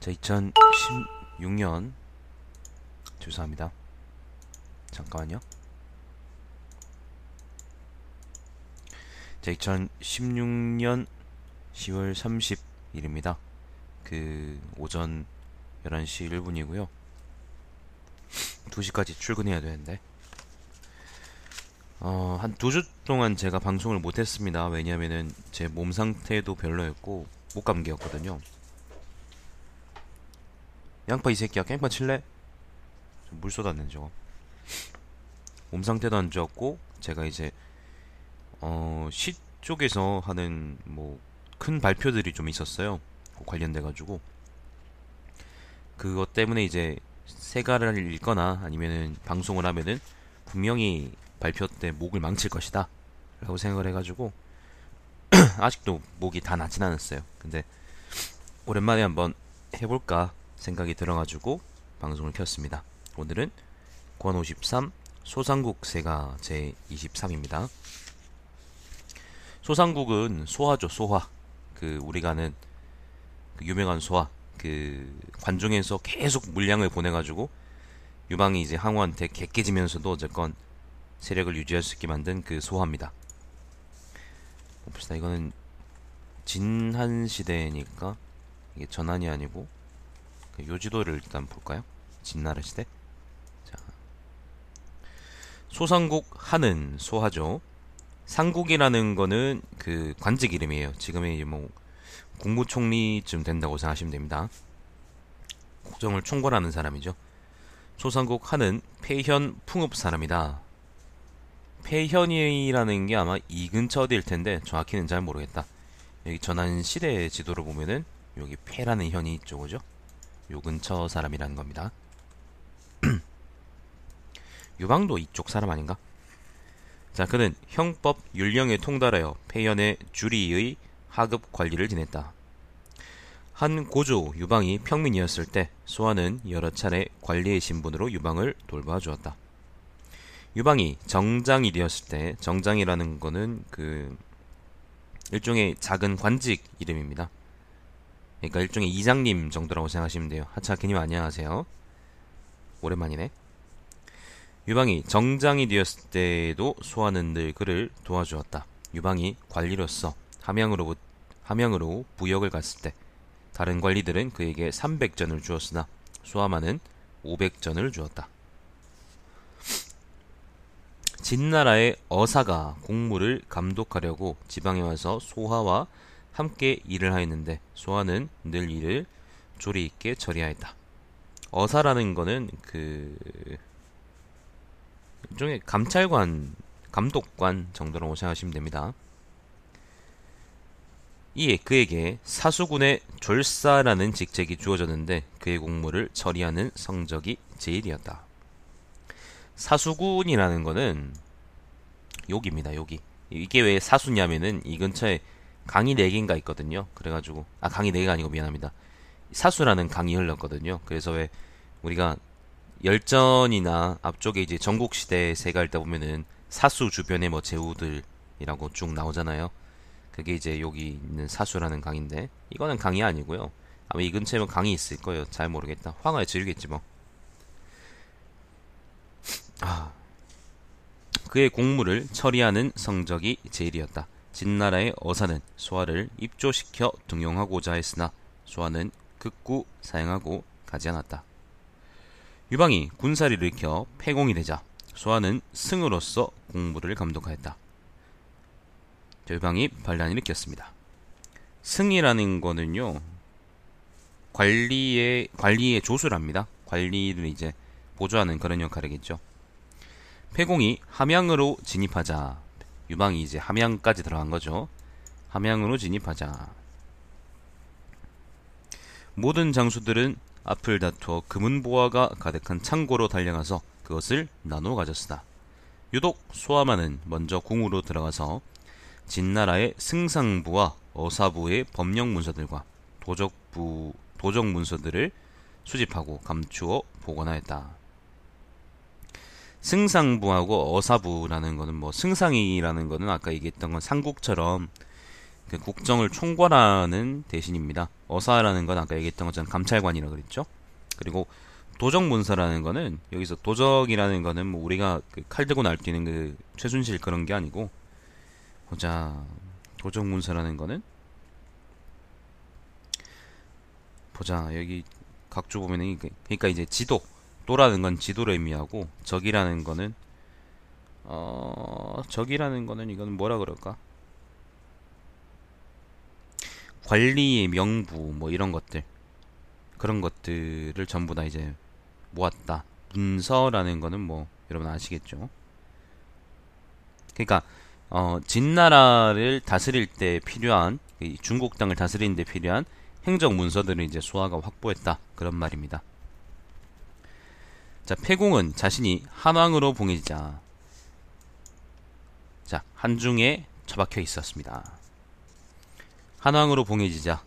자, 2016년 죄송합니다. 잠깐만요. 자, 2016년 10월 30일입니다. 그 오전 11시 1분이고요. 2시까지 출근해야 되는데 어, 한 두 주 동안 제가 방송을 못 했습니다. 왜냐면은 제 몸 상태도 별로였고 목감기였거든요. 양파 이 새끼야. 깽판 칠래? 물 쏟았네 저거. 몸 상태도 안 좋았고 제가 이제 어, 시 쪽에서 하는 뭐 큰 발표들이 좀 있었어요. 그 관련돼 가지고. 그것 때문에 이제 세가를 읽거나 아니면은 방송을 하면은 분명히 발표 때 목을 망칠 것이다. 라고 생각을 해가지고 아직도 목이 다 낫진 않았어요. 근데 오랜만에 한번 해볼까 생각이 들어가지고 방송을 켰습니다. 오늘은 권 53 소상국세가 제 23입니다. 소상국은 소화죠, 소화. 그 우리가 아는 그 유명한 소화. 그 관중에서 계속 물량을 보내가지고 유방이 이제 항우한테 개깨지면서도 어쨌건 세력을 유지할 수 있게 만든 그 소화입니다. 봅시다. 이거는 진한 시대니까 이게 전환이 아니고 그 요지도를 일단 볼까요? 진나라 시대. 자, 소상국 하는 소하죠. 상국이라는 거는 그 관직 이름이에요. 지금의 뭐 국무총리쯤 된다고 생각하시면 됩니다. 국정을 총괄하는 사람이죠. 소상국 하는 폐현 풍업 사람이다. 폐현이라는 게 아마 이 근처 어디일 텐데 정확히는 잘 모르겠다. 여기 전환 시대 지도를 보면은 여기 폐라는 현이 이쪽이죠. 요 근처 사람이라는 겁니다. 유방도 이쪽 사람 아닌가? 자, 그는 형법 율령에 통달하여 폐연의 주리의 하급 관리를 지냈다. 한 고조 유방이 평민이었을 때 소아는 여러 차례 관리의 신분으로 유방을 돌봐 주었다. 유방이 정장이 되었을 때 정장이라는 거는 그 일종의 작은 관직 이름입니다. 그러니까 일종의 이장님 정도라고 생각하시면 돼요. 하차키님 안녕하세요. 오랜만이네. 유방이 정장이 되었을 때에도 소아는 늘 그를 도와주었다. 유방이 관리로서 함양으로, 함양으로 부역을 갔을 때 다른 관리들은 그에게 300전을 주었으나 소아만은 500전을 주었다. 진나라의 어사가 공무를 감독하려고 지방에 와서 소하와 함께 일을 하였는데 소아는 늘 일을 조리 있게 처리하였다. 어사라는 거는 그 일종의 감찰관, 감독관 정도라고 생각하시면 됩니다. 이에 그에게 사수군의 졸사라는 직책이 주어졌는데 그의 공무를 처리하는 성적이 제일이었다. 사수군이라는 거는 여기입니다. 여기. 이게 왜 사수냐면은 이 근처에 강이 4개인가 있거든요. 그래가지고 아 강이 4개가 아니고 미안합니다. 사수라는 강이 흘렀거든요. 그래서 왜 우리가 열전이나 앞쪽에 이제 전국 시대 세가 할때 보면은 사수 주변에 뭐 제후들이라고 쭉 나오잖아요. 그게 이제 여기 있는 사수라는 강인데 이거는 강이 아니고요. 아마 이 근처에 뭐 강이 있을 거예요. 잘 모르겠다. 황하에 지르겠지 뭐. 아, 그의 공무를 처리하는 성적이 제일이었다. 진나라의 어사는 소아를 입조시켜 등용하고자 했으나 소아는 극구 사양하고 가지 않았다. 유방이 군사를 일으켜 폐공이 되자 소아는 승으로서 공부를 감독하였다. 유방이 반란을 일으켰습니다. 승이라는 거는요 관리의 관리의 조수랍니다. 관리를 이제 보조하는 그런 역할이겠죠. 폐공이 함양으로 진입하자 유방이 이제 함양까지 들어간 거죠. 함양으로 진입하자. 모든 장수들은 앞을 다투어 금은보화가 가득한 창고로 달려가서 그것을 나누어 가졌으나 유독 소아마는 먼저 궁으로 들어가서 진나라의 승상부와 어사부의 법령 문서들과 도적부 도적 문서들을 수집하고 감추어 보관하였다. 승상부하고 어사부라는 거는 뭐 승상이라는 거는 아까 얘기했던 건 삼국처럼 그 국정을 총괄하는 대신입니다. 어사라는 건 아까 얘기했던 것처럼 감찰관이라 고 그랬죠. 그리고 도적문서라는 거는 여기서 도적이라는 거는 뭐 우리가 그 칼 들고 날뛰는 그 최순실 그런 게 아니고 보자 도적문서라는 거는 보자 여기 각주 보면은 그러니까 이제 지도 도라는 건 지도를 의미하고 적이라는 거는 어 적이라는 거는 이거는 뭐라 그럴까? 관리의 명부 뭐 이런 것들. 그런 것들을 전부 다 이제 모았다. 문서라는 거는 뭐 여러분 아시겠죠? 그러니까 어 진나라를 다스릴 때 필요한 중국 땅을 다스리는 데 필요한 행정 문서들을 이제 수화가 확보했다. 그런 말입니다. 자, 폐공은 자신이 한왕으로 봉해지자 자, 한중에 처박혀 있었습니다. 한왕으로 봉해지자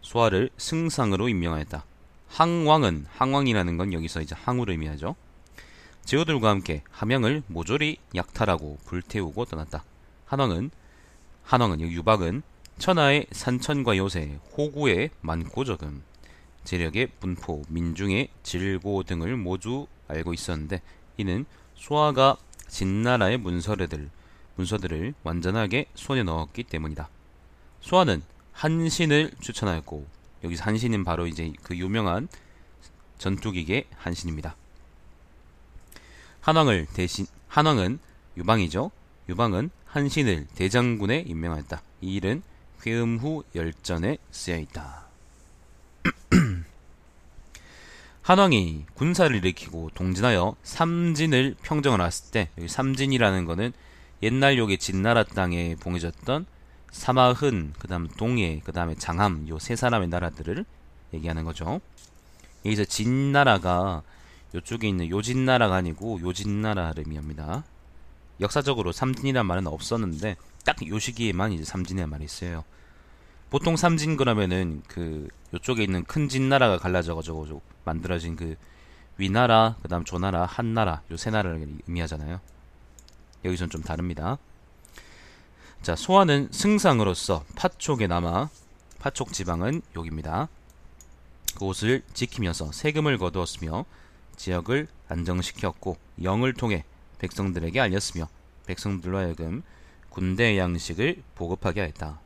소화를 승상으로 임명하였다. 항왕은 항왕이라는 건 여기서 이제 항우를 의미하죠. 제후들과 함께 함양을 모조리 약탈하고 불태우고 떠났다. 한왕은 한왕은 유박은 천하의 산천과 요새, 호구의 많고 적음, 재력의 분포, 민중의 질고 등을 모두 알고 있었는데 이는 소아가 진나라의 문서들을 문서들을 완전하게 손에 넣었기 때문이다. 소아는 한신을 추천하였고 여기서 한신은 바로 이제 그 유명한 전투기계 한신입니다. 한왕을 대신 한왕은 유방이죠. 유방은 한신을 대장군에 임명하였다. 이 일은 회음 후 열전에 쓰여 있다. 한왕이 군사를 일으키고 동진하여 삼진을 평정을 했을 때 여기 삼진이라는 것은 옛날 요게 진나라 땅에 봉해졌던 사마흔, 그 다음 동해, 그 다음에 장함 요 세 사람의 나라들을 얘기하는 거죠. 여기서 진나라가 요쪽에 있는 요진나라가 아니고 요진나라를 의미합니다. 역사적으로 삼진이란 말은 없었는데 딱 요 시기에만 이제 삼진이란 말이 있어요. 보통 삼진 그러면은 그 요쪽에 있는 큰 진나라가 갈라져가지고 만들어진 그 위나라, 그 다음 조나라, 한나라 요 세 나라를 의미하잖아요. 여기선 좀 다릅니다. 자, 소아는 승상으로서 파촉에 남아 파촉 지방은 여기입니다. 그곳을 지키면서 세금을 거두었으며 지역을 안정시켰고 영을 통해 백성들에게 알렸으며 백성들로 하여금 군대 양식을 보급하게 하였다.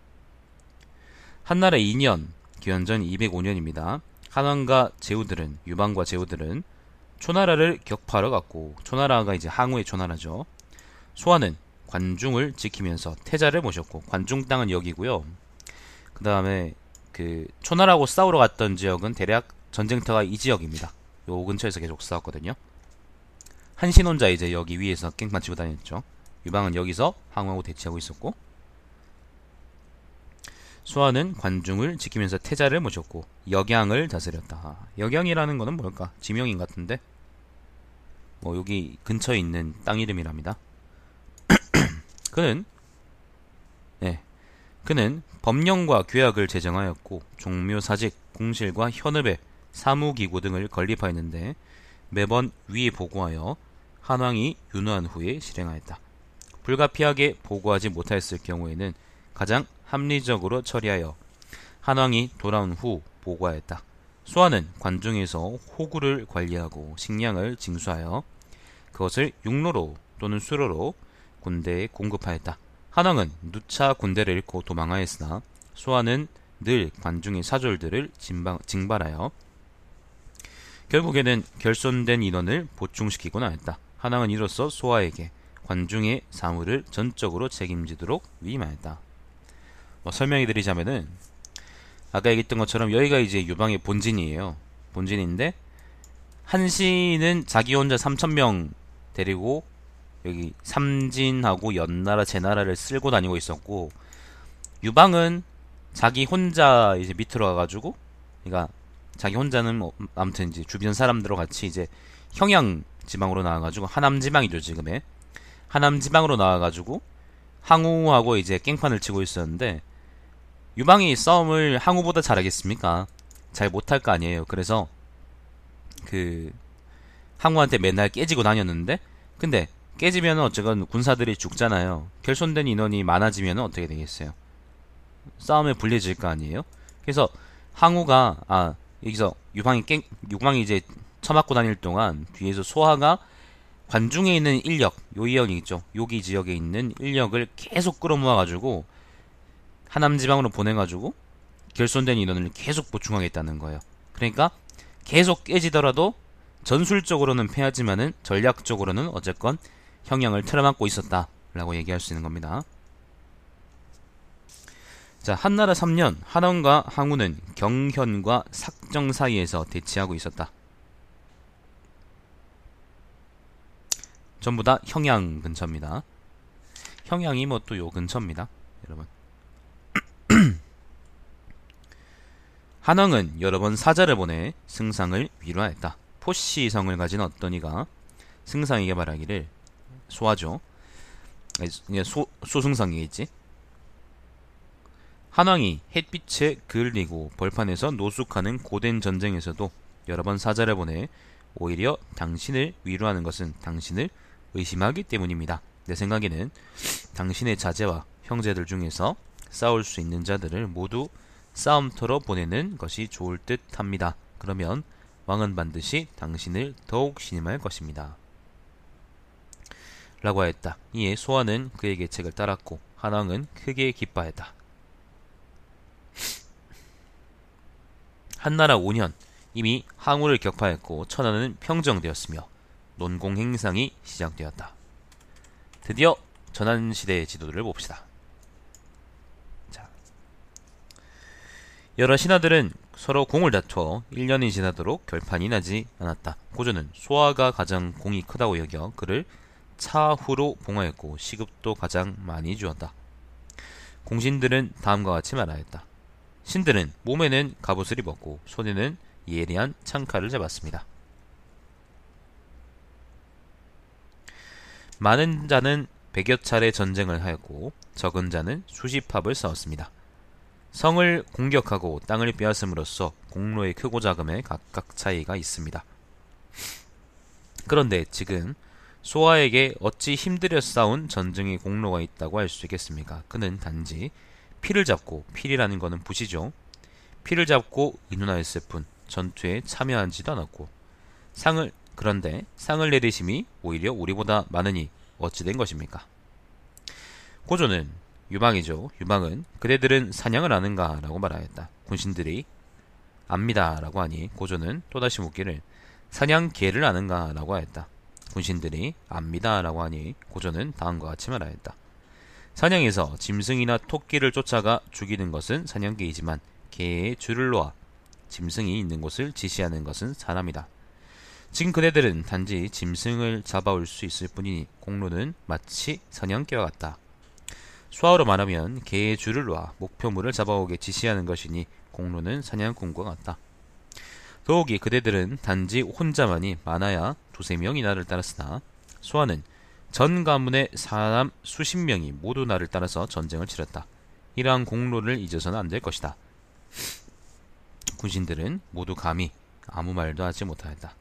한나라 2년, 기원전 205년입니다. 한왕과 제후들은 유방과 제후들은 초나라를 격파하러 갔고 초나라가 이제 항우의 초나라죠. 소아는 관중을 지키면서 태자를 모셨고 관중 땅은 여기고요. 그 다음에 그 초나라하고 싸우러 갔던 지역은 대략 전쟁터가 이 지역입니다. 요 근처에서 계속 싸웠거든요. 한신 혼자 이제 여기 위에서 깽판 치고 다녔죠. 유방은 여기서 항우하고 대치하고 있었고 수아는 관중을 지키면서 태자를 모셨고 역양을 다스렸다. 역양이라는 것은 뭘까? 지명인 같은데 뭐 여기 근처에 있는 땅 이름이랍니다. 그는 네, 그는 법령과 규약을 제정하였고 종묘사직, 공실과 현읍의 사무기구 등을 건립하였는데 매번 위에 보고하여 한왕이 윤호한 후에 실행하였다. 불가피하게 보고하지 못하였을 경우에는 가장 합리적으로 처리하여 한왕이 돌아온 후 보고하였다. 수아는 관중에서 호구를 관리하고 식량을 징수하여 그것을 육로로 또는 수로로 군대에 공급하였다. 한왕은 누차 군대를 잃고 도망하였으나 수아는 늘 관중의 사졸들을 진방, 징발하여 결국에는 결손된 인원을 보충시키곤 하였다. 한왕은 이로써 소아에게 관중의 사물을 전적으로 책임지도록 위임하였다. 뭐 설명해 드리자면은 아까 얘기했던 것처럼 여기가 이제 유방의 본진이에요. 본진인데 한시는 자기 혼자 3천명 데리고 여기 삼진하고 연나라 제나라를 쓸고 다니고 있었고 유방은 자기 혼자 이제 밑으로 가가지고 그러니까 자기 혼자는 뭐 아무튼 이제 주변 사람들과 같이 이제 형양 지방으로 나와가지고 하남 지방이죠 지금의 하남 지방으로 나와가지고 항우하고 이제 깽판을 치고 있었는데 유방이 싸움을 항우보다 잘하겠습니까? 잘 못할 거 아니에요. 그래서 그 항우한테 맨날 깨지고 다녔는데 근데 깨지면 어쨌건 군사들이 죽잖아요. 결손된 인원이 많아지면 어떻게 되겠어요? 싸움에 불리해질 거 아니에요? 그래서 항우가 아 여기서 유방이 깽 유방이 이제 처맞고 다닐 동안 뒤에서 소하가 관중에 있는 인력 요 이역이 있죠. 여기 지역에 있는 인력을 계속 끌어모아 가지고 하남 지방으로 보내 가지고 결손된 인원을 계속 보충하겠다는 거예요. 그러니까 계속 깨지더라도 전술적으로는 패하지만은 전략적으로는 어쨌건 형량을 틀어막고 있었다라고 얘기할 수 있는 겁니다. 자, 한나라 3년 한원과 항우는 경현과 삭정 사이에서 대치하고 있었다. 전부 다 형양 근처입니다. 형양이 뭐 또 요 근처입니다. 여러분. 한왕은 여러 번 사자를 보내 승상을 위로하였다. 포시성을 가진 어떤 이가 승상에게 말하기를 소하죠. 소, 소승상이겠지. 한왕이 햇빛에 그을리고 벌판에서 노숙하는 고된 전쟁에서도 여러 번 사자를 보내 오히려 당신을 위로하는 것은 당신을 의심하기 때문입니다. 내 생각에는 당신의 자제와 형제들 중에서 싸울 수 있는 자들을 모두 싸움터로 보내는 것이 좋을 듯 합니다. 그러면 왕은 반드시 당신을 더욱 신임할 것입니다. 라고 하였다. 이에 소아는 그의 계책을 따랐고 한왕은 크게 기뻐했다. 한나라 5년 이미 항우를 격파했고 천하는 평정되었으며 논공 행상이 시작되었다. 드디어 전환시대의 지도를 봅시다. 여러 신하들은 서로 공을 다투어 1년이 지나도록 결판이 나지 않았다. 고조는 소아가 가장 공이 크다고 여겨 그를 차후로 봉하였고 시급도 가장 많이 주었다. 공신들은 다음과 같이 말하였다. 신들은 몸에는 갑옷을 입었고 손에는 예리한 창칼을 잡았습니다. 많은 자는 백여 차례 전쟁을 하였고 적은 자는 수십 합을 싸웠습니다. 성을 공격하고 땅을 빼앗음으로써 공로의 크고 작음에 각각 차이가 있습니다. 그런데 지금 소아에게 어찌 힘들여 싸운 전쟁의 공로가 있다고 할 수 있겠습니까? 그는 단지 피를 잡고 필이라는 것은 부시죠. 피를 잡고 인훈하였을 뿐 전투에 참여하지도 않았고 상을 그런데 상을 내리심이 오히려 우리보다 많으니 어찌 된 것입니까? 고조는 유방이죠. 유방은 그대들은 사냥을 하는가? 라고 말하였다. 군신들이 압니다. 라고 하니 고조는 또다시 묻기를 사냥 개를 아는가? 라고 하였다. 군신들이 압니다. 라고 하니 고조는 다음과 같이 말하였다. 사냥에서 짐승이나 토끼를 쫓아가 죽이는 것은 사냥개이지만 개의 줄을 놓아 짐승이 있는 곳을 지시하는 것은 사람이다. 지금 그대들은 단지 짐승을 잡아올 수 있을 뿐이니 공로는 마치 사냥개와 같다. 수화로 말하면 개의 줄을 놓아 목표물을 잡아오게 지시하는 것이니 공로는 사냥꾼과 같다. 더욱이 그대들은 단지 혼자만이 많아야 두세 명이 나를 따랐으나 수화는 전 가문의 사람 수십 명이 모두 나를 따라서 전쟁을 치렀다. 이러한 공로를 잊어서는 안 될 것이다. 군신들은 모두 감히 아무 말도 하지 못하였다.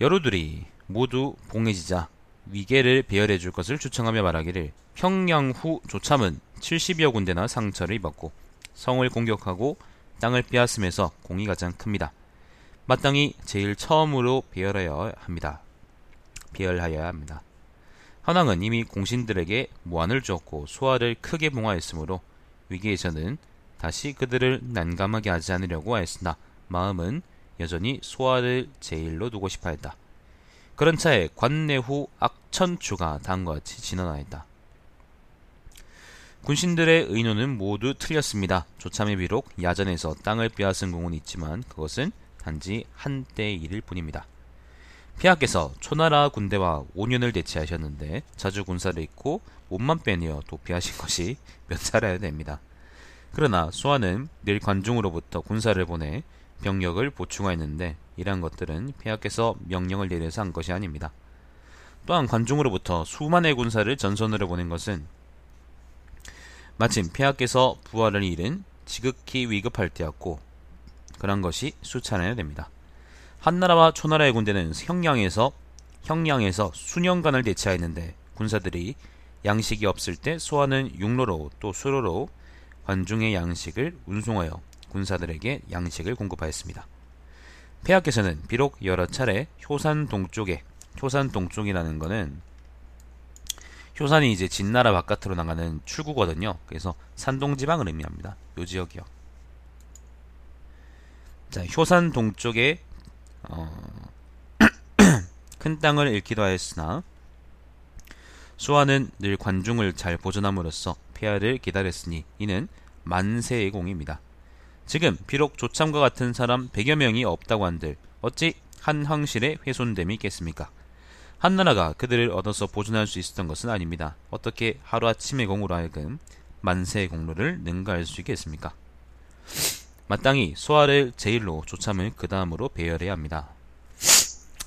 여로들이 모두 봉해지자 위계를 배열해 줄 것을 추청하며 말하기를 평양 후 조참은 70여 군데나 상처를 입었고 성을 공격하고 땅을 빼앗으면서 공이 가장 큽니다. 마땅히 제일 처음으로 배열하여야 합니다. 배열하여야 합니다. 한왕은 이미 공신들에게 무안을 주었고 소화를 크게 봉하였으므로 위기에서는 다시 그들을 난감하게 하지 않으려고 하였으나 마음은 여전히 소화를 제일로 두고 싶어 했다. 그런 차에 관내 후 악천추가 다음과 같이 진언하였다. 군신들의 의논은 모두 틀렸습니다. 조참에 비록 야전에서 땅을 빼앗은 공은 있지만 그것은 단지 한때의 일일 뿐입니다. 폐하께서 초나라 군대와 5년을 대치하셨는데 자주 군사를 잃고 몸만 빼내어 도피하신 것이 몇 차례야 됩니다. 그러나 수아는 늘 관중으로부터 군사를 보내 병력을 보충하였는데 이러한 것들은 폐하께서 명령을 내려서 한 것이 아닙니다. 또한 관중으로부터 수만의 군사를 전선으로 보낸 것은 마침 폐하께서 부활을 잃은 지극히 위급할 때였고 그런 것이 수차례나 됩니다. 한나라와 초나라의 군대는 형량에서 형량에서 수년간을 대치하였는데 군사들이 양식이 없을 때 소하는 육로로 또 수로로 관중의 양식을 운송하여 군사들에게 양식을 공급하였습니다. 폐하께서는 비록 여러 차례 효산 동쪽에 효산 동쪽이라는 거는 효산이 이제 진나라 바깥으로 나가는 출구거든요. 그래서 산동 지방을 의미합니다. 요 지역이요. 자, 효산 동쪽에 어, 큰 땅을 잃기도 하였으나 수아는 늘 관중을 잘 보존함으로써 폐하를 기다렸으니 이는 만세의 공입니다. 지금 비록 조참과 같은 사람 100여 명이 없다고 한들 어찌 한 황실에 훼손됨이 있겠습니까? 한나라가 그들을 얻어서 보존할 수 있었던 것은 아닙니다. 어떻게 하루아침의 공으로 하여금 만세의 공로를 능가할 수 있겠습니까? 마땅히 소아를 제일로 조참을 그 다음으로 배열해야 합니다.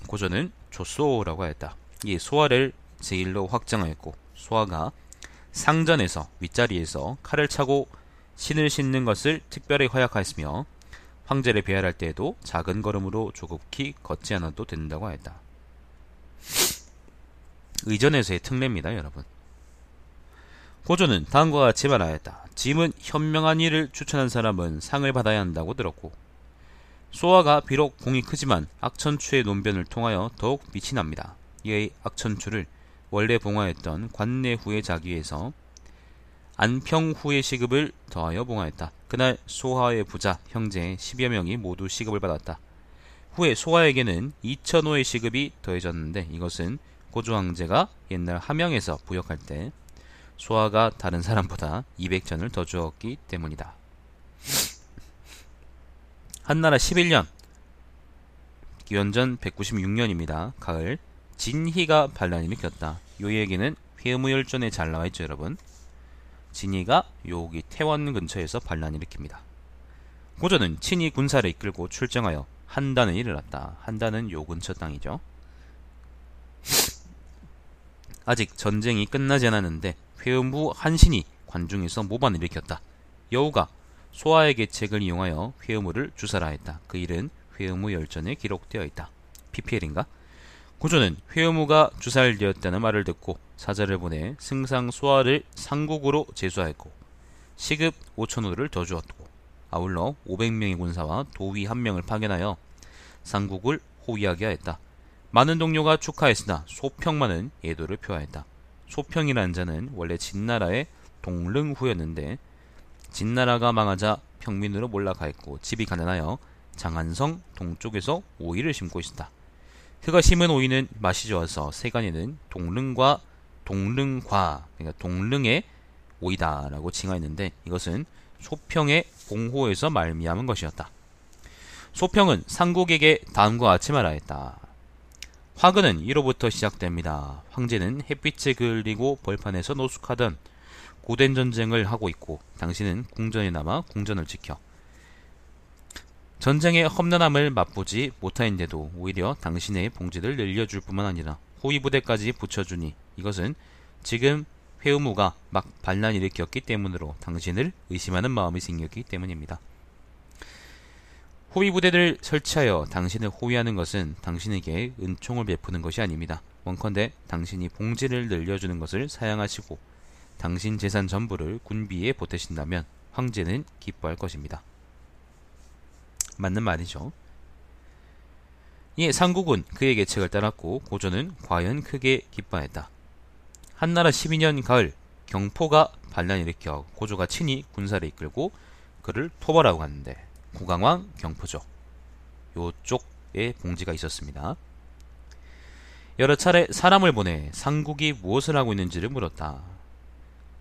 고전은 조소라고 하였다. 이 소아를 제일로 확정하였고 소아가 상전에서 윗자리에서 칼을 차고 신을 신는 것을 특별히 허약하였으며 황제를 배열할 때에도 작은 걸음으로 조급히 걷지 않아도 된다고 하였다. 의전에서의 특례입니다, 여러분. 고조는 다음과 같이 말하였다. 짐은 현명한 일을 추천한 사람은 상을 받아야 한다고 들었고 소아가 비록 공이 크지만 악천추의 논변을 통하여 더욱 빛이 납니다. 이의 악천추를 원래 봉하였던 관내 후의 자기에서 안평 후의 시급을 더하여 봉하였다. 그날 소하의 부자 형제 10여 명이 모두 시급을 받았다. 후에 소하에게는 2천호의 시급이 더해졌는데 이것은 고조 황제가 옛날 함영에서 부역할 때 소하가 다른 사람보다 200전을 더 주었기 때문이다. 한나라 11년 기원전 196년입니다. 가을 진희가 반란을 일으켰다. 요 얘기는 회무열전에 잘 나와있죠 여러분. 진희가 여기 태원 근처에서 반란을 일으킵니다. 고조는 친히 군사를 이끌고 출정하여 한단을 일어났다. 한단은 요 근처 땅이죠. 아직 전쟁이 끝나지 않았는데 회음부 한신이 관중에서 모반을 일으켰다. 여우가 소아의 계책을 이용하여 회음우를 주사라 했다. 그 일은 회음우 열전에 기록되어 있다. PPL인가? 고조는 회음우가 주살되었다는 말을 듣고 사자를 보내 승상 소아를 상국으로 제수하였고 시급 5천호를 더 주었고 아울러 500명의 군사와 도위 한 명을 파견하여 상국을 호위하게 하였다. 많은 동료가 축하했으나 소평만은 예도를 표하였다. 소평이라는 자는 원래 진나라의 동릉후였는데 진나라가 망하자 평민으로 몰락하였고 집이 가난하여 장안성 동쪽에서 오이를 심고 있었다. 그가 심은 오이는 맛이 좋아서 세간에는 동릉과 동릉과 그러니까 동릉의 오이다라고 칭하였는데 이것은 소평의 봉호에서 말미암은 것이었다. 소평은 상국에게 다음과 같이 말하였다. 화근은 1호부터 시작됩니다. 황제는 햇빛에 그을리고 벌판에서 노숙하던 고된 전쟁을 하고 있고 당신은 궁전에 남아 궁전을 지켜 전쟁의 험난함을 맛보지 못하인데도 오히려 당신의 봉지를 늘려줄 뿐만 아니라 호위 부대까지 붙여주니 이것은 지금 회의무가 막 반란 일으켰기 때문으로 당신을 의심하는 마음이 생겼기 때문입니다. 호위 부대를 설치하여 당신을 호위하는 것은 당신에게 은총을 베푸는 것이 아닙니다. 원컨대 당신이 봉지를 늘려주는 것을 사양하시고 당신 재산 전부를 군비에 보태신다면 황제는 기뻐할 것입니다. 맞는 말이죠. 이에 상국은 그의 계책을 따랐고 고조는 과연 크게 기뻐했다. 한나라 12년 가을 경포가 반란 일으켜 고조가 친히 군사를 이끌고 그를 토벌하고 갔는데 구강왕 경포죠. 요쪽에 봉지가 있었습니다. 여러 차례 사람을 보내 상국이 무엇을 하고 있는지를 물었다.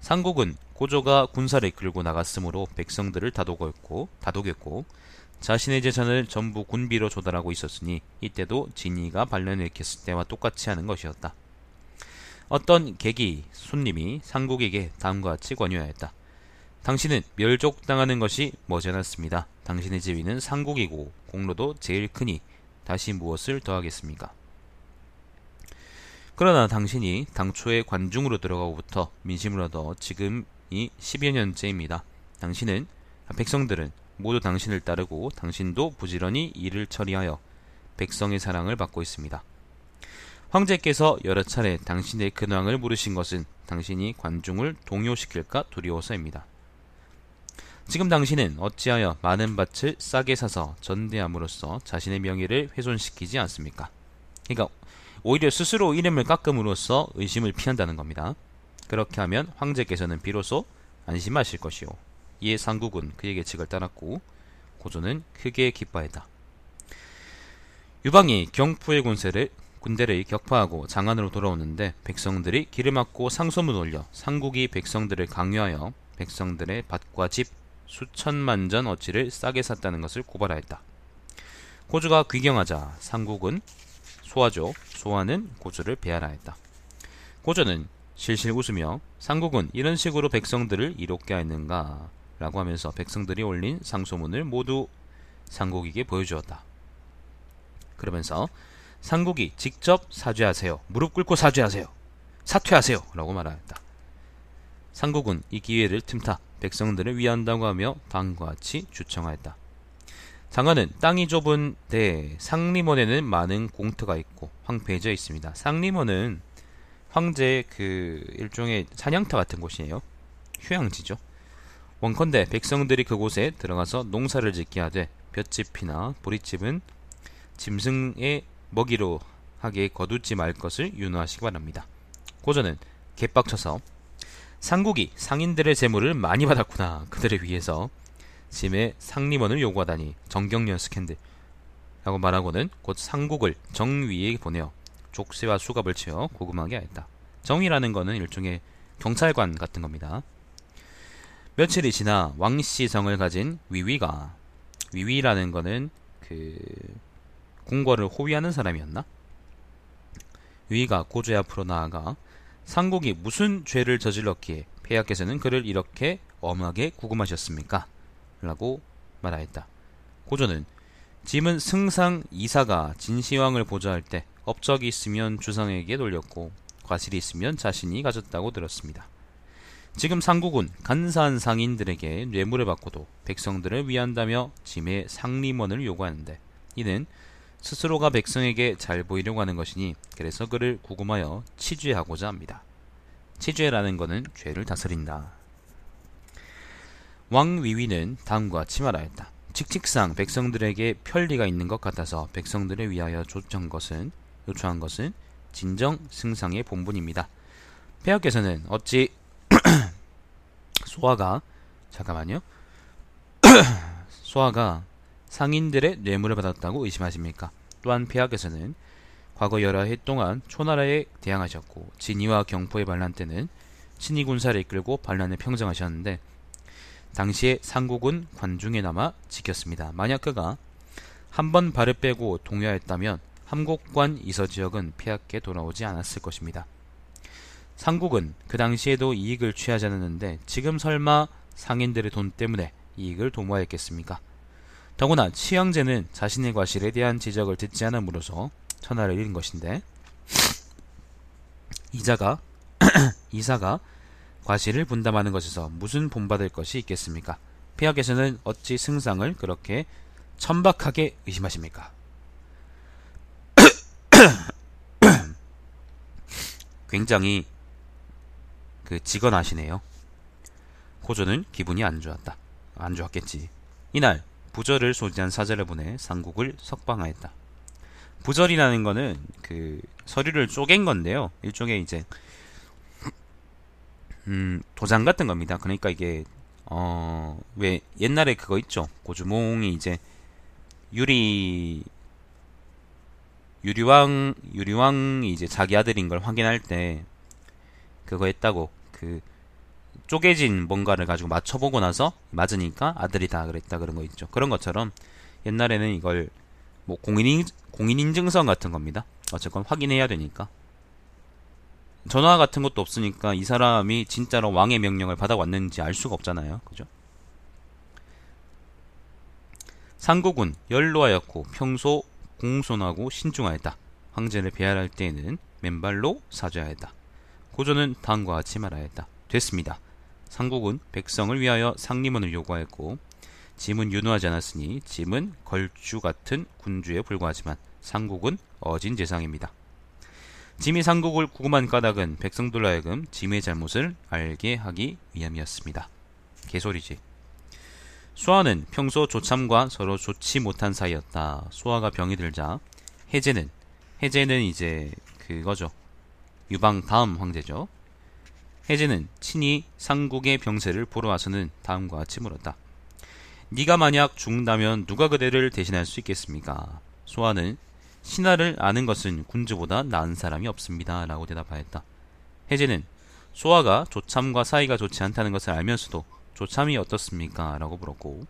상국은 고조가 군사를 이끌고 나갔으므로 백성들을 다독였고, 다독였고 자신의 재산을 전부 군비로 조달하고 있었으니 이때도 진이가 반란을 일으켰을 때와 똑같이 하는 것이었다. 어떤 계기 손님이 상국에게 다음과 같이 권유하였다. 당신은 멸족당하는 것이 머지않았습니다. 당신의 지위는 상국이고 공로도 제일 크니 다시 무엇을 더하겠습니까? 그러나 당신이 당초에 관중으로 들어가고부터 민심을 얻어 지금이 10여 년째입니다. 당신은 백성들은 모두 당신을 따르고 당신도 부지런히 일을 처리하여 백성의 사랑을 받고 있습니다. 황제께서 여러 차례 당신의 근황을 물으신 것은 당신이 관중을 동요시킬까 두려워서입니다. 지금 당신은 어찌하여 많은 밭을 싸게 사서 전대함으로써 자신의 명예를 훼손시키지 않습니까? 그러니까 오히려 스스로 이름을 깎음으로써 의심을 피한다는 겁니다. 그렇게 하면 황제께서는 비로소 안심하실 것이요. 이에 상국은 그의 계책을 따랐고 고조는 크게 기뻐했다. 유방이 경포의 군세를 군대를 격파하고 장안으로 돌아오는데 백성들이 길을 막고 상소문 올려 상국이 백성들을 강요하여 백성들의 밭과 집 수천만 전 어치를 싸게 샀다는 것을 고발하였다. 고주가 귀경하자 상국은 소화죠. 소화는 고주를 배하라했다. 고조는 실실 웃으며 상국은 이런 식으로 백성들을 이롭게 하였는가 라고 하면서 백성들이 올린 상소문을 모두 상국에게 보여주었다. 그러면서 상국이 직접 사죄하세요. 무릎 꿇고 사죄하세요. 사퇴하세요. 라고 말하였다. 상국은 이 기회를 틈타 백성들을 위한다고 하며 다음과 같이 주청하였다. 장안은 땅이 좁은 데 상림원에는 많은 공터가 있고 황폐해져 있습니다. 상림원은 황제의 그 일종의 사냥터 같은 곳이에요. 휴양지죠. 원컨대 백성들이 그곳에 들어가서 농사를 짓게 하되 볏짚이나 보리집은 짐승의 먹이로 하게 거두지 말 것을 윤호하시기 바랍니다. 고전은 개빡쳐서 상국이 상인들의 재물을 많이 받았구나. 그들을 위해서 짐의 상림원을 요구하다니 정경련 스캔들 라고 말하고는 곧 상국을 정위에 보내어 족쇄와 수갑을 채워 고금하게 하였다. 정위라는 것은 일종의 경찰관 같은 겁니다. 며칠이 지나 왕씨 성을 가진 위위가 위위라는 것은 그 궁궐을 호위하는 사람이었나? 위위가 고조의 앞으로 나아가 상국이 무슨 죄를 저질렀기에 폐하께서는 그를 이렇게 엄하게 구금하셨습니까? 라고 말하였다. 고조는 짐은 승상 이사가 진시황을 보좌할 때 업적이 있으면 주상에게 돌렸고 과실이 있으면 자신이 가졌다고 들었습니다. 지금 상국은 간사한 상인들에게 뇌물을 받고도 백성들을 위한다며 짐의 상림원을 요구하는데 이는 스스로가 백성에게 잘 보이려고 하는 것이니 그래서 그를 구금하여 치죄하고자 합니다. 치죄라는 것은 죄를 다스린다. 왕 위위는 다음과 같이 말하였다. 직칙상 백성들에게 편리가 있는 것 같아서 백성들을 위하여 조청한 것은 요청한 것은 진정 승상의 본분입니다. 폐하께서는 어찌 소아가 잠깐만요. 소아가 상인들의 뇌물을 받았다고 의심하십니까? 또한 폐하께서는 과거 여러 해 동안 초나라에 대항하셨고 진위와 경포의 반란 때는 친위 군사를 이끌고 반란을 평정하셨는데 당시에 상국은 관중에 남아 지켰습니다. 만약 그가 한 번 발을 빼고 동요하였다면 함곡관 이서 지역은 폐하께 돌아오지 않았을 것입니다. 상국은 그 당시에도 이익을 취하지 않았는데 지금 설마 상인들의 돈 때문에 이익을 도모하였겠습니까? 더구나 치영제는 자신의 과실에 대한 지적을 듣지 않음으로써 천하를 잃은 것인데 이자가 이사가 과실을 분담하는 것에서 무슨 본받을 것이 있겠습니까? 폐하께서는 어찌 승상을 그렇게 천박하게 의심하십니까? 굉장히 그 직언하시네요. 호조는 기분이 안 좋았다. 안 좋았겠지. 이날 부절을 소지한 사절을 보내 상국을 석방하였다. 부절이라는 거는 그 서류를 쪼갠 건데요. 일종의 이제 음, 도장 같은 겁니다. 그러니까 이게 어, 왜 옛날에 그거 있죠. 고주몽이 이제 유리 유리왕 유리왕이 이제 자기 아들인 걸 확인할 때 그거 했다고 그 쪼개진 뭔가를 가지고 맞춰보고 나서 맞으니까 아들이 다 그랬다 그런 거 있죠. 그런 것처럼 옛날에는 이걸 뭐 공인 공인인증서 같은 겁니다. 어쨌건 확인해야 되니까. 전화 같은 것도 없으니까 이 사람이 진짜로 왕의 명령을 받아왔는지 알 수가 없잖아요. 그죠? 상국은 연로하였고 평소 공손하고 신중하였다. 황제를 배할할 때에는 맨발로 사죄하였다. 고조는 다음과 같이 말하였다. 됐습니다. 상국은 백성을 위하여 상림원을 요구하였고 짐은 윤호하지 않았으니 짐은 걸주 같은 군주에 불과하지만 상국은 어진 재상입니다. 짐이 상국을 구금한 까닭은 백성들로 하여금 짐의 잘못을 알게 하기 위함이었습니다. 개소리지. 수아는 평소 조참과 서로 좋지 못한 사이였다. 수아가 병이 들자 해제는 해제는 이제 그거죠. 유방 다음 황제죠. 해제는 친히 상국의 병세를 보러 와서는 다음과 같이 물었다. 네가 만약 죽는다면 누가 그대를 대신할 수 있겠습니까? 소아는 신하를 아는 것은 군주보다 나은 사람이 없습니다. 라고 대답하였다. 해제는 소아가 조참과 사이가 좋지 않다는 것을 알면서도 조참이 어떻습니까? 라고 물었고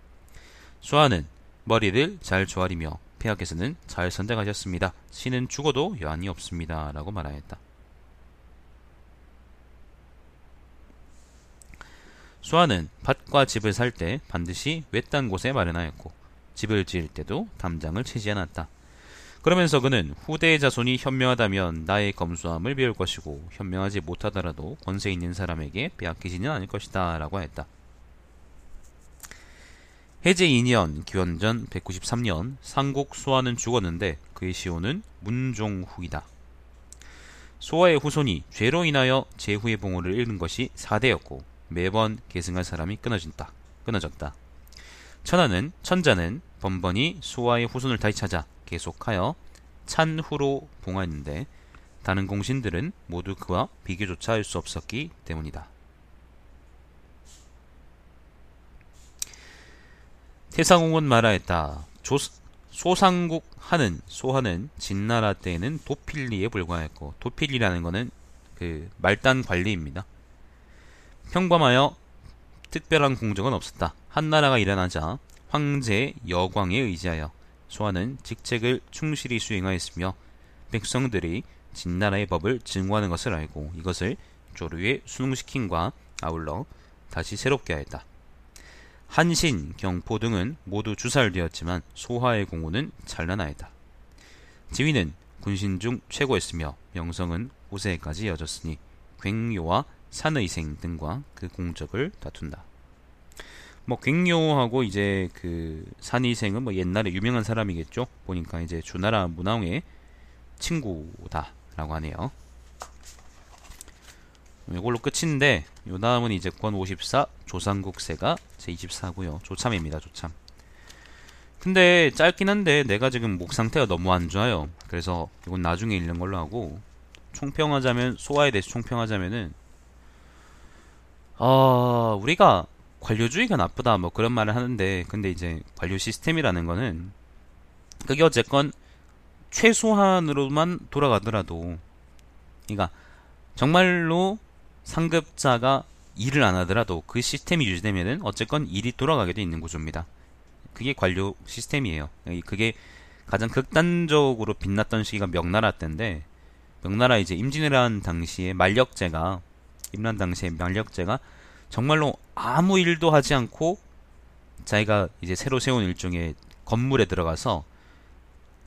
소아는 머리를 잘 조아리며 폐하께서는 잘 선택하셨습니다. 신은 죽어도 여한이 없습니다. 라고 말하였다. 수아는 밭과 집을 살 때 반드시 외딴 곳에 마련하였고 집을 지을 때도 담장을 치지 않았다. 그러면서 그는 후대의 자손이 현명하다면 나의 검소함을 배울 것이고 현명하지 못하더라도 권세 있는 사람에게 빼앗기지는 않을 것이다 라고 했다. 해제 2년 기원전 193년 상국 소아는 죽었는데 그의 시호는 문종후이다. 소아의 후손이 죄로 인하여 제후의 봉호를 잃는 것이 4대였고 매번 계승할 사람이 끊어진다. 끊어졌다. 천하는 천자는 번번이 수와의 후손을 다시 찾아 계속하여 찬후로 봉하였는데 다른 공신들은 모두 그와 비교조차 할 수 없었기 때문이다. 태상홍은 말하였다. 조, 소상국 하는 소하는 진나라 때에는 도필리에 불과했고 도필리라는 것은 그 말단 관리입니다. 평범하여 특별한 공적은 없었다. 한나라가 일어나자 황제 여광에 의지하여 소하는 직책을 충실히 수행하였으며 백성들이 진나라의 법을 증오하는 것을 알고 이것을 조류에 순응시킨과 아울러 다시 새롭게 하였다. 한신, 경포 등은 모두 주살되었지만 소하의 공호는 찬란하였다. 지위는 군신 중 최고였으며 명성은 후세까지 이어졌으니 괭요와 산의생 등과 그 공적을 다툰다. 뭐 괭요하고 이제 그 산의생은 뭐 옛날에 유명한 사람이겠죠. 보니까 이제 주나라 문왕의 친구다라고 하네요. 이걸로 끝인데 요 다음은 이제 권 54 조상국세가 제 24고요. 조참입니다. 조참. 근데 짧긴 한데 내가 지금 목 상태가 너무 안 좋아요. 그래서 이건 나중에 읽는 걸로 하고 총평하자면 소화에 대해서 총평하자면은 어, 우리가 관료주의가 나쁘다 뭐 그런 말을 하는데 근데 이제 관료 시스템이라는 거는 그게 어쨌건 최소한으로만 돌아가더라도 그러니까 정말로 상급자가 일을 안 하더라도 그 시스템이 유지되면은 어쨌건 일이 돌아가게 돼 있는 구조입니다. 그게 관료 시스템이에요. 그게 가장 극단적으로 빛났던 시기가 명나라 때인데 명나라 이제 임진왜란 당시에 만력제가 임란 당시에 만력제가 정말로 아무 일도 하지 않고 자기가 이제 새로 세운 일종의 건물에 들어가서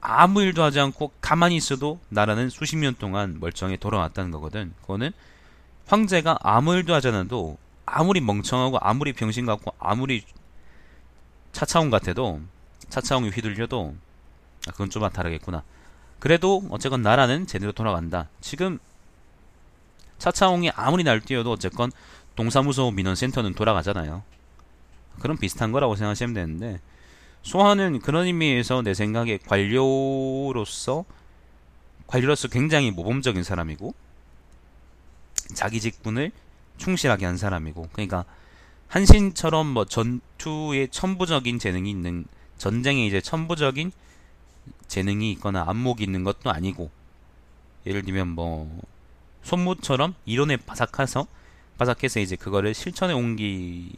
아무 일도 하지 않고 가만히 있어도 나라는 수십 년 동안 멀쩡히 돌아왔다는 거거든. 그거는 황제가 아무 일도 하지 않아도 아무리 멍청하고 아무리 병신 같고 아무리 차차홍 같아도 차차홍이 휘둘려도 아, 그건 좀 다르겠구나. 그래도 어쨌건 나라는 제대로 돌아간다. 지금 차차홍이 아무리 날뛰어도 어쨌건 동사무소 민원센터는 돌아가잖아요. 그런 비슷한 거라고 생각하시면 되는데 소환은 그런 의미에서 내 생각에 관료로서 관료로서 굉장히 모범적인 사람이고 자기 직분을 충실하게 한 사람이고 그러니까 한신처럼 뭐 전투에 천부적인 재능이 있는 전쟁에 이제 천부적인 재능이 있거나 안목이 있는 것도 아니고 예를 들면 뭐 손무처럼 이론에 바삭해서 바삭해서 이제 그거를 실천에 옮기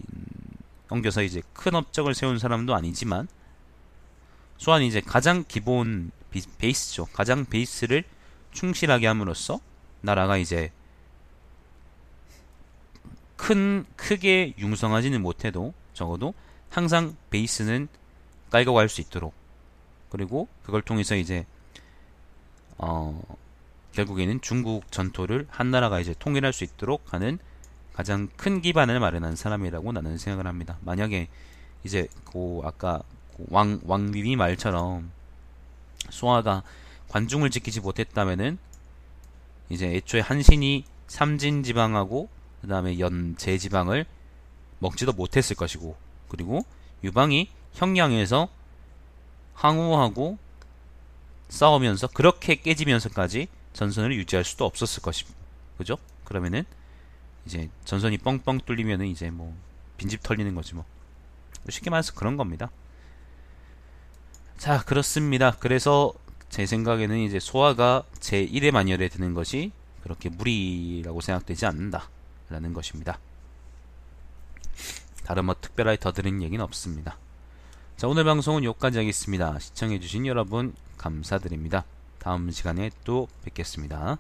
옮겨서 이제 큰 업적을 세운 사람도 아니지만 소환 이제 가장 기본 베이스죠. 가장 베이스를 충실하게 함으로써 나라가 이제 큰 크게 융성하지는 못해도 적어도 항상 베이스는 깔고 갈 수 있도록 그리고 그걸 통해서 이제 어 결국에는 중국 전토를 한나라가 이제 통일할 수 있도록 하는 가장 큰 기반을 마련한 사람이라고 나는 생각을 합니다. 만약에 이제 그 아까 왕 왕비비 말처럼 소아가 관중을 지키지 못했다면은 이제 애초에 한신이 삼진 지방하고 그 다음에 연제 지방을 먹지도 못했을 것이고 그리고 유방이 형량에서 항우하고 싸우면서 그렇게 깨지면서까지 전선을 유지할 수도 없었을 것입니다. 그죠? 그러면은 이제 전선이 뻥뻥 뚫리면은 이제 뭐 빈집 털리는 거지 뭐 쉽게 말해서 그런 겁니다. 자 그렇습니다. 그래서 제 생각에는 이제 소화가 제1의 만열에 드는 것이 그렇게 무리라고 생각되지 않는다 라는 것입니다. 다른 뭐 특별하게 더 드린 얘기는 없습니다. 자 오늘 방송은 여기까지 하겠습니다. 시청해주신 여러분 감사드립니다. 다음 시간에 또 뵙겠습니다.